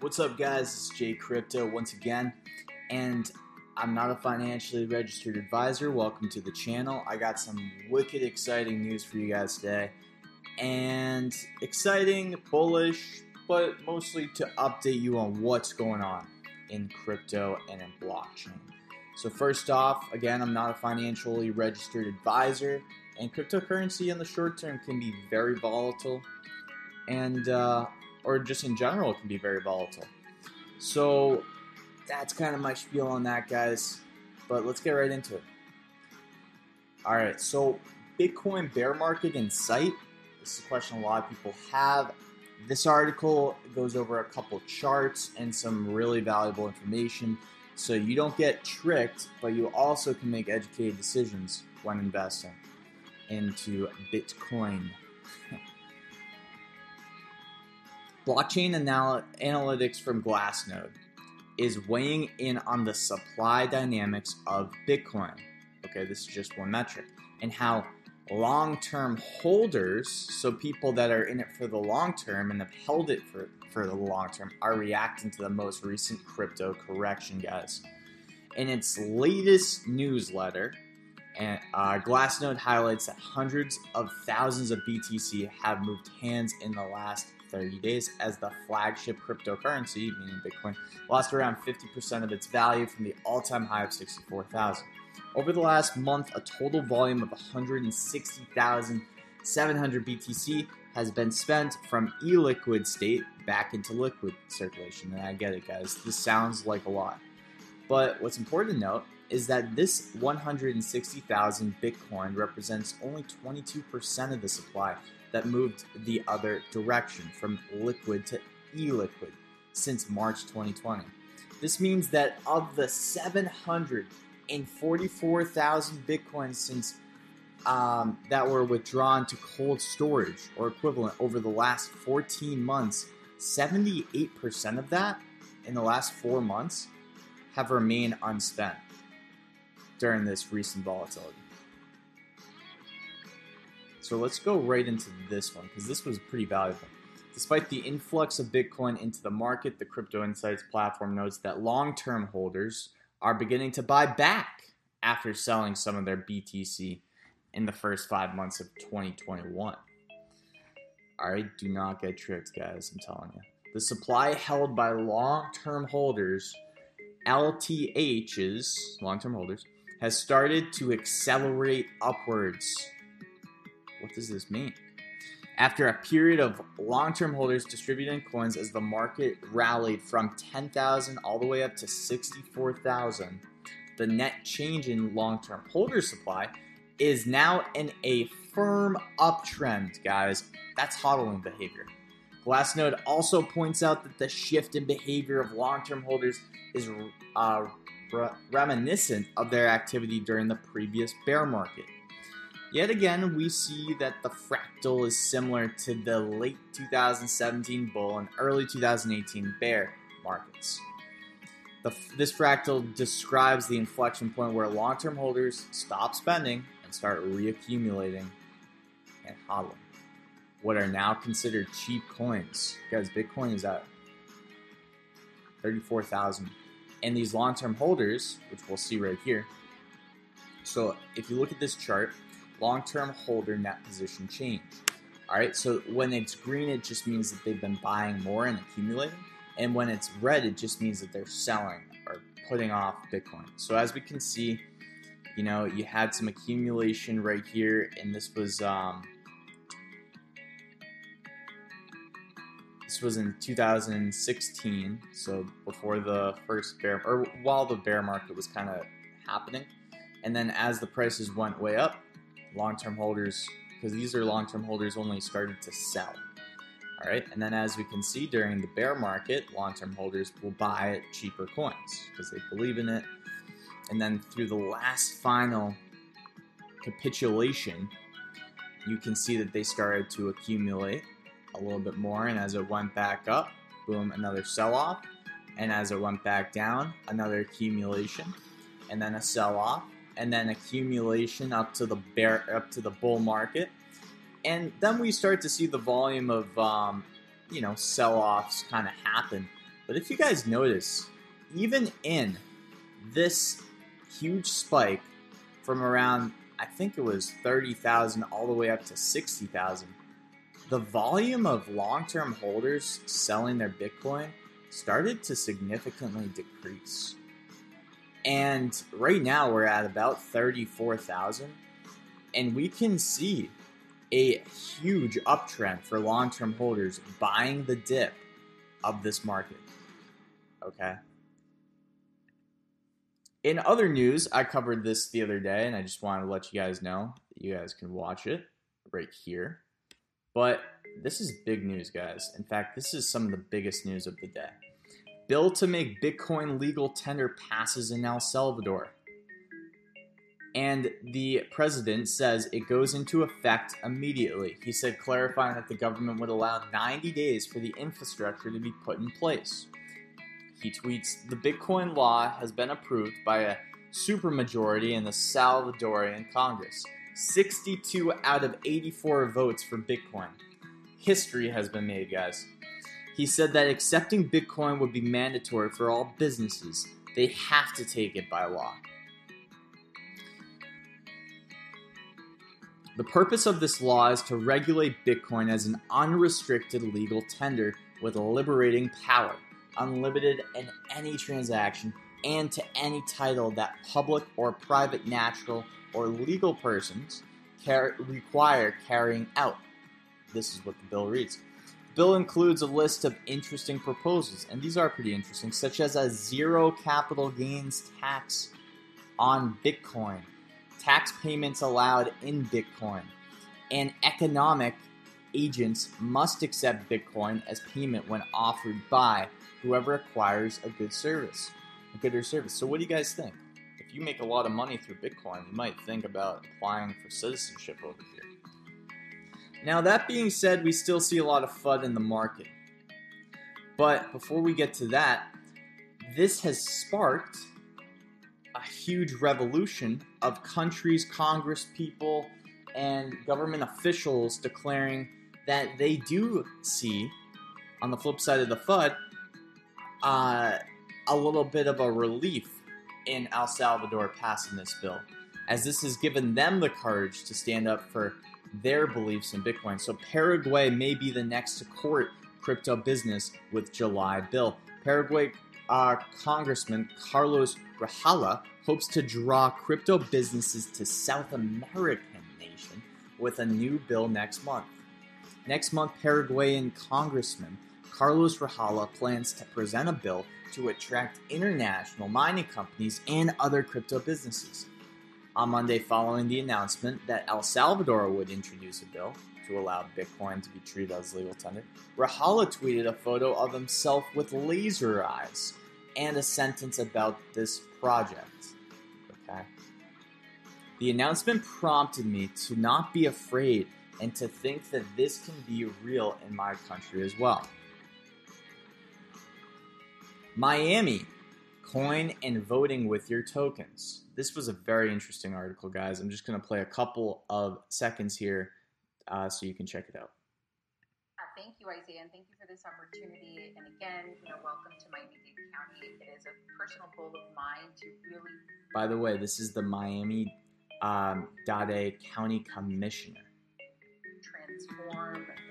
What's up, guys? It's Jay Crypto once again, and I'm not a financially registered advisor. Welcome to the channel. I got some wicked exciting news for you guys today, and exciting, bullish, but mostly to update you on what's going on in crypto and in blockchain. So, first off, again, I'm not a financially registered advisor, and cryptocurrency in the short term can be very volatile, and uh, or just in general, it can be very volatile. So, that's kind of my spiel on that, guys. But let's get right into it. All right, so Bitcoin bear market in sight. This is a question a lot of people have. This article goes over a couple charts and some really valuable information so you don't get tricked, but you also can make educated decisions when investing into Bitcoin. Blockchain anal- analytics from Glassnode is weighing in on the supply dynamics of Bitcoin. Okay, this is just one metric, and how long term holders, so people that are in it for the long term and have held it for for the long term are reacting to the most recent crypto correction, guys. In its latest newsletter, and uh, Glassnode highlights that hundreds of thousands of BTC have moved hands in the last 30 days as the flagship cryptocurrency, meaning Bitcoin, lost around 50% of its value from the all-time high of 64,000. Over the last month, a total volume of 160,700 BTC has been spent from illiquid state back into liquid circulation. And I get it, guys. This sounds like a lot. But what's important to note is that this 160,000 Bitcoin represents only 22% of the supply that moved the other direction from liquid to illiquid since March 2020. This means that of the 744,000 Bitcoins since um, that were withdrawn to cold storage or equivalent over the last 14 months, 78% of that in the last four months have remained unspent during this recent volatility. So let's go right into this one because this was pretty valuable. Despite the influx of Bitcoin into the market, the Crypto Insights platform notes that long term holders are beginning to buy back after selling some of their BTC in the first five months of 2021. I do not get tricked, guys, I'm telling you. The supply held by long term holders, LTHs, long term holders, has started to accelerate upwards. What does this mean? After a period of long term holders distributing coins as the market rallied from 10,000 all the way up to 64,000, the net change in long term holder supply is now in a firm uptrend, guys. That's hodling behavior. Glassnode also points out that the shift in behavior of long term holders is uh, re- reminiscent of their activity during the previous bear market. Yet again, we see that the fractal is similar to the late 2017 bull and early 2018 bear markets. The, this fractal describes the inflection point where long term holders stop spending and start reaccumulating and hodling what are now considered cheap coins. Guys, Bitcoin is at 34,000. And these long term holders, which we'll see right here. So if you look at this chart, long term holder net position change. All right, so when it's green, it just means that they've been buying more and accumulating. And when it's red, it just means that they're selling or putting off Bitcoin. So as we can see, you know, you had some accumulation right here, and this was um, this was in 2016, so before the first bear or while the bear market was kind of happening, and then as the prices went way up, long-term holders because these are long-term holders only started to sell. All right, and then as we can see during the bear market, long-term holders will buy cheaper coins because they believe in it and then through the last final capitulation, you can see that they started to accumulate a little bit more. And as it went back up, boom, another sell off. And as it went back down, another accumulation, and then a sell off, and then accumulation up to the bear up to the bull market. And then we start to see the volume of um, you know sell offs kind of happen But if you guys notice, even in this huge spike from around, I think it was 30,000 all the way up to 60,000, the volume of long term holders selling their Bitcoin started to significantly decrease. And right now we're at about 34,000. And we can see a huge uptrend for long term holders buying the dip of this market. Okay. In other news, I covered this the other day, and I just wanted to let you guys know that you guys can watch it right here. But this is big news, guys. In fact, this is some of the biggest news of the day. Bill to make Bitcoin legal tender passes in El Salvador. And the president says it goes into effect immediately. He said, clarifying that the government would allow 90 days for the infrastructure to be put in place. He tweets The Bitcoin law has been approved by a supermajority in the Salvadorian Congress. 62 out of 84 votes for Bitcoin. History has been made, guys. He said that accepting Bitcoin would be mandatory for all businesses. They have to take it by law. The purpose of this law is to regulate Bitcoin as an unrestricted legal tender with liberating power unlimited in any transaction and to any title that public or private natural or legal persons car- require carrying out. This is what the bill reads. Bill includes a list of interesting proposals, and these are pretty interesting, such as a zero capital gains tax on Bitcoin, tax payments allowed in Bitcoin, and economic agents must accept Bitcoin as payment when offered by whoever acquires a good service, a gooder service. So, what do you guys think? If you make a lot of money through Bitcoin, you might think about applying for citizenship over here. Now, that being said, we still see a lot of FUD in the market. But before we get to that, this has sparked a huge revolution of countries, Congress people, and government officials declaring that they do see, on the flip side of the FUD, uh, a little bit of a relief in El Salvador passing this bill, as this has given them the courage to stand up for their beliefs in Bitcoin. So Paraguay may be the next to court crypto business with July bill. Paraguay uh, Congressman Carlos Rejala hopes to draw crypto businesses to South American nation with a new bill next month. Next month, Paraguayan Congressman Carlos Rejala plans to present a bill to attract international mining companies and other crypto businesses. On Monday, following the announcement that El Salvador would introduce a bill to allow Bitcoin to be treated as legal tender, Rejala tweeted a photo of himself with laser eyes and a sentence about this project. Okay. The announcement prompted me to not be afraid and to think that this can be real in my country as well. Miami, coin and voting with your tokens. This was a very interesting article, guys. I'm just going to play a couple of seconds here uh, so you can check it out. Uh, thank you, Isaiah, and thank you for this opportunity. And again, you know, welcome to Miami-Dade County. It is a personal goal of mine to really. By the way, this is the Miami um, Dade County Commissioner. Transform that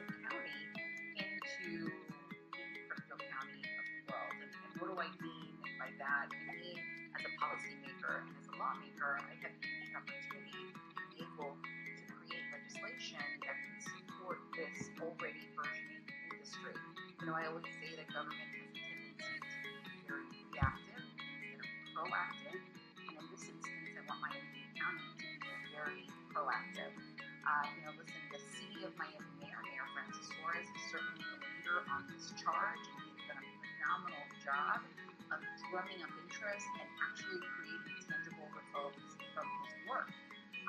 know, I always say that government has a tendency to be very reactive instead of proactive. And in this instance, I want Miami-Dade County to be very proactive. Uh, you know, listen, the city of Miami Mayor, Mayor Francis Suarez, is certainly the leader on this charge, and he's done a phenomenal job of drumming up interest and actually creating tangible results from his work.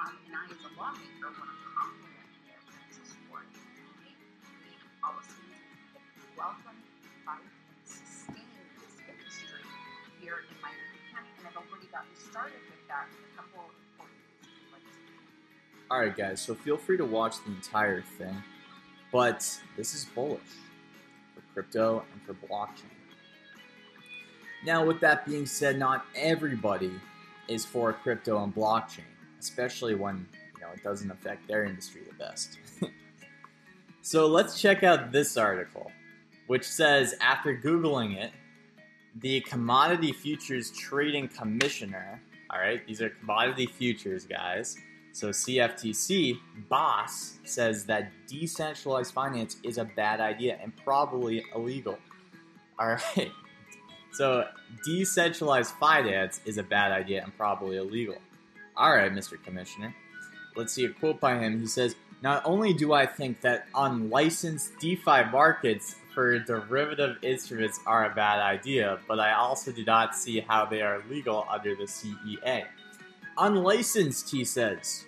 Um, and I, as a lawmaker, want to this industry here in Miami County. And I've already gotten started with that a couple of important. All right, guys. So feel free to watch the entire thing, but this is bullish for crypto and for blockchain. Now, with that being said, not everybody is for crypto and blockchain, especially when you know it doesn't affect their industry the best. so let's check out this article, which says after googling it, the Commodity Futures Trading Commissioner. All right, these are commodity futures, guys. So CFTC boss says that decentralized finance is a bad idea and probably illegal. All right. So decentralized finance is a bad idea and probably illegal. All right, Mr. Commissioner. Let's see a quote by him. He says, "Not only do I think that unlicensed DeFi markets for derivative instruments are a bad idea, but I also do not see how they are legal under the CEA." Unlicensed, he says,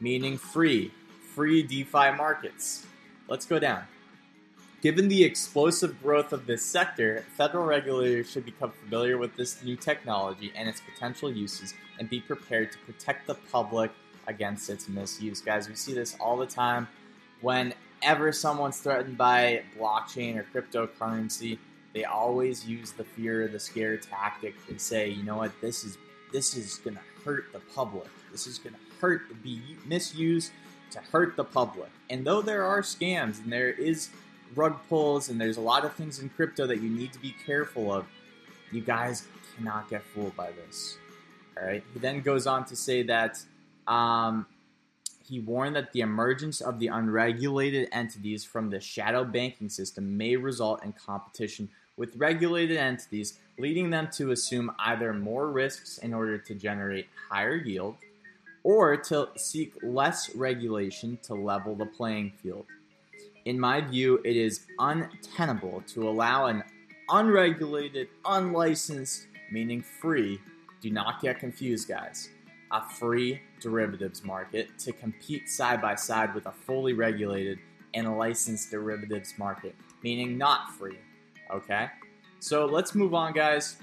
meaning free, free DeFi markets. Let's go down. Given the explosive growth of this sector, federal regulators should become familiar with this new technology and its potential uses and be prepared to protect the public against its misuse. Guys, we see this all the time. Whenever someone's threatened by blockchain or cryptocurrency, they always use the fear, the scare tactic and say, you know what, this is this is gonna hurt the public. This is gonna hurt be misused to hurt the public. And though there are scams and there is rug pulls, and there's a lot of things in crypto that you need to be careful of. You guys cannot get fooled by this. All right. He then goes on to say that um, he warned that the emergence of the unregulated entities from the shadow banking system may result in competition with regulated entities, leading them to assume either more risks in order to generate higher yield or to seek less regulation to level the playing field. In my view, it is untenable to allow an unregulated, unlicensed, meaning free, do not get confused, guys, a free derivatives market to compete side by side with a fully regulated and licensed derivatives market, meaning not free. Okay? So let's move on, guys.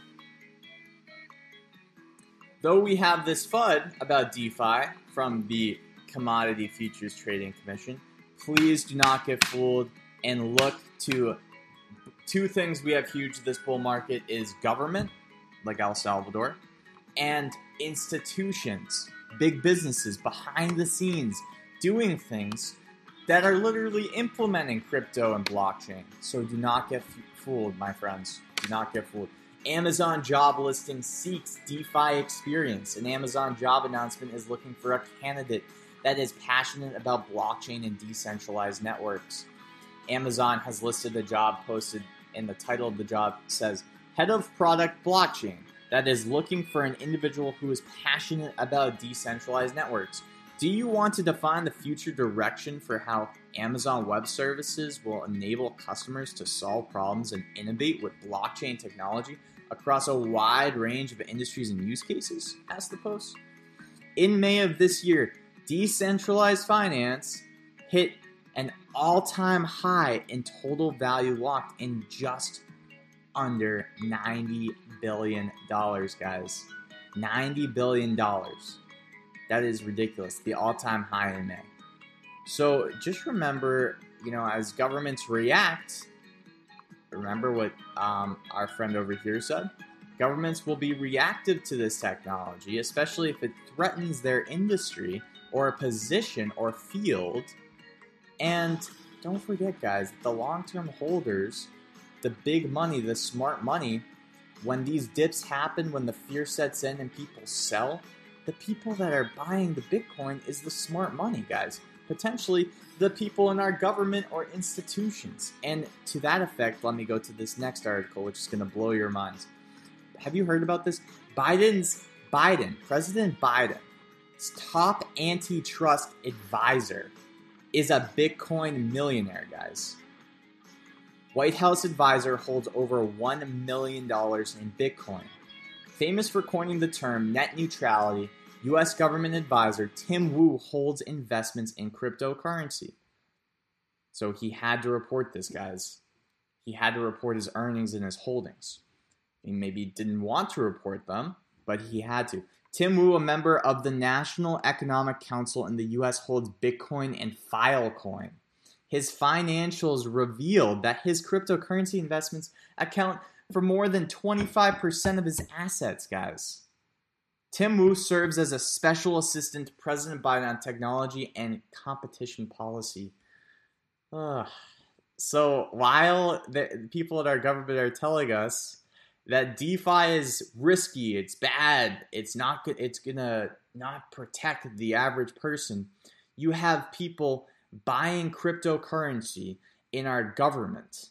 Though we have this FUD about DeFi from the Commodity Futures Trading Commission, please do not get fooled and look to two things we have huge this bull market is government, like El Salvador, and institutions, big businesses behind the scenes doing things that are literally implementing crypto and blockchain. So do not get fooled, my friends. Do not get fooled. Amazon job listing seeks DeFi experience. An Amazon job announcement is looking for a candidate that is passionate about blockchain and decentralized networks. Amazon has listed a job posted, and the title of the job says Head of Product Blockchain, that is looking for an individual who is passionate about decentralized networks. Do you want to define the future direction for how Amazon Web Services will enable customers to solve problems and innovate with blockchain technology across a wide range of industries and use cases? asked the Post. In May of this year, decentralized finance hit an all time high in total value locked in just under $90 billion, guys. $90 billion. That is ridiculous. The all time high in May. So just remember, you know, as governments react, remember what um, our friend over here said? Governments will be reactive to this technology, especially if it threatens their industry or a position or field. And don't forget, guys, the long term holders, the big money, the smart money, when these dips happen, when the fear sets in and people sell, the people that are buying the Bitcoin is the smart money, guys. Potentially the people in our government or institutions. And to that effect, let me go to this next article, which is going to blow your minds. Have you heard about this? Biden's Biden, President Biden's top antitrust advisor is a Bitcoin millionaire, guys. White House advisor holds over $1 million in Bitcoin. Famous for coining the term net neutrality, U.S. government advisor Tim Wu holds investments in cryptocurrency. So he had to report this, guys. He had to report his earnings and his holdings. He maybe didn't want to report them, but he had to. Tim Wu, a member of the National Economic Council in the US, holds Bitcoin and Filecoin. His financials revealed that his cryptocurrency investments account for more than 25% of his assets, guys. Tim Wu serves as a special assistant to President Biden on technology and competition policy. Ugh. So while the people at our government are telling us that DeFi is risky, it's bad, it's not good, it's gonna not protect the average person, you have people buying cryptocurrency in our government.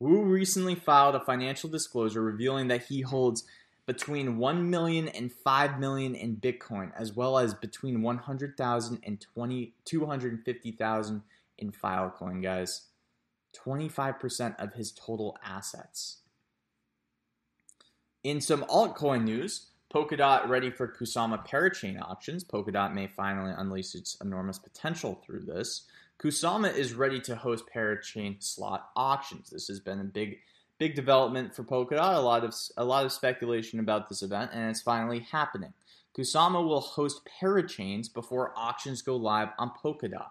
Wu recently filed a financial disclosure revealing that he holds between 1 million and 5 million in Bitcoin, as well as between 100,000 and 20, 250,000 in Filecoin, guys. 25% of his total assets. In some altcoin news, Polkadot ready for Kusama parachain auctions. Polkadot may finally unleash its enormous potential through this. Kusama is ready to host parachain slot auctions. This has been a big big development for Polkadot. A lot of a lot of speculation about this event and it's finally happening. Kusama will host parachains before auctions go live on Polkadot.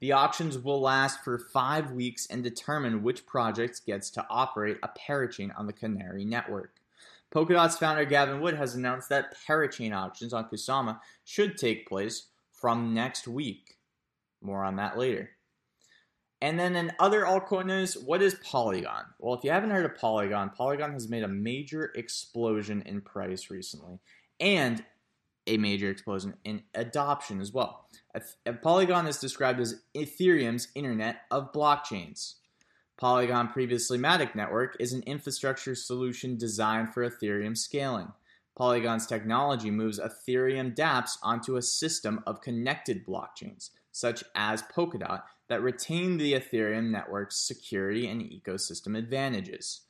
The auctions will last for 5 weeks and determine which project gets to operate a parachain on the Canary network. Polkadot's founder Gavin Wood has announced that parachain auctions on Kusama should take place from next week. More on that later. And then in other altcoin news, what is Polygon? Well, if you haven't heard of Polygon, Polygon has made a major explosion in price recently and a major explosion in adoption as well. Polygon is described as Ethereum's Internet of Blockchains. Polygon Previously Matic Network is an infrastructure solution designed for Ethereum scaling. Polygon's technology moves Ethereum dApps onto a system of connected blockchains, such as Polkadot, that retain the Ethereum network's security and ecosystem advantages.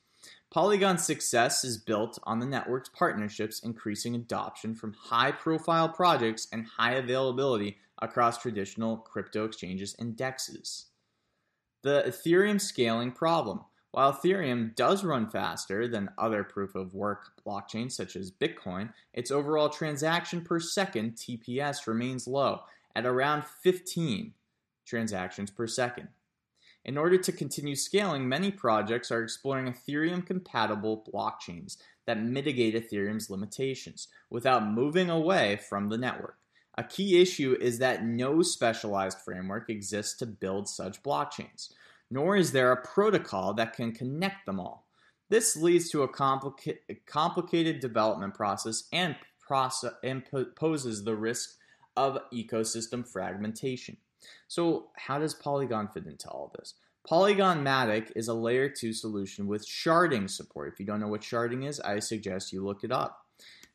Polygon's success is built on the network's partnerships increasing adoption from high profile projects and high availability across traditional crypto exchanges and dexes the Ethereum scaling problem. While Ethereum does run faster than other proof of work blockchains such as Bitcoin, its overall transaction per second TPS remains low at around 15 transactions per second. In order to continue scaling, many projects are exploring Ethereum compatible blockchains that mitigate Ethereum's limitations without moving away from the network. A key issue is that no specialized framework exists to build such blockchains, nor is there a protocol that can connect them all. This leads to a complica- complicated development process and, process and poses the risk of ecosystem fragmentation. So, how does Polygon fit into all this? Polygon Matic is a layer 2 solution with sharding support. If you don't know what sharding is, I suggest you look it up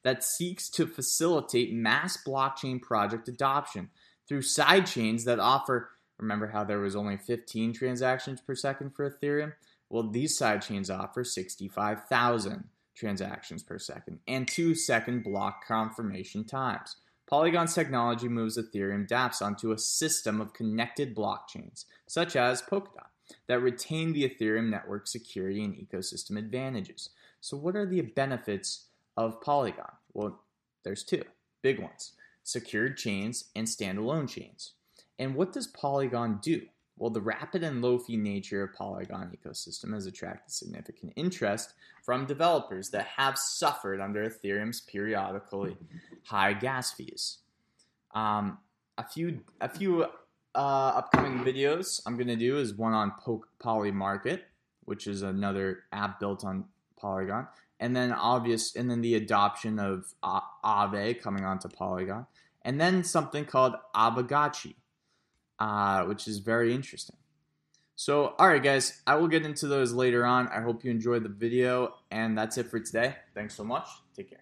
that seeks to facilitate mass blockchain project adoption through sidechains that offer. Remember how there was only 15 transactions per second for Ethereum? Well, these sidechains offer 65,000 transactions per second and 2 second block confirmation times. Polygon's technology moves Ethereum dApps onto a system of connected blockchains, such as Polkadot, that retain the Ethereum network security and ecosystem advantages. So, what are the benefits of Polygon? Well, there's two big ones secured chains and standalone chains. And what does Polygon do? Well, the rapid and low fee nature of Polygon ecosystem has attracted significant interest from developers that have suffered under Ethereum's periodically high gas fees. Um, a few a few uh, upcoming videos I'm to do is one on Polymarket, which is another app built on Polygon, and then obvious, and then the adoption of Aave coming onto Polygon, and then something called Aavegotchi, uh, which is very interesting. So, all right, guys, I will get into those later on. I hope you enjoyed the video, and that's it for today. Thanks so much. Take care.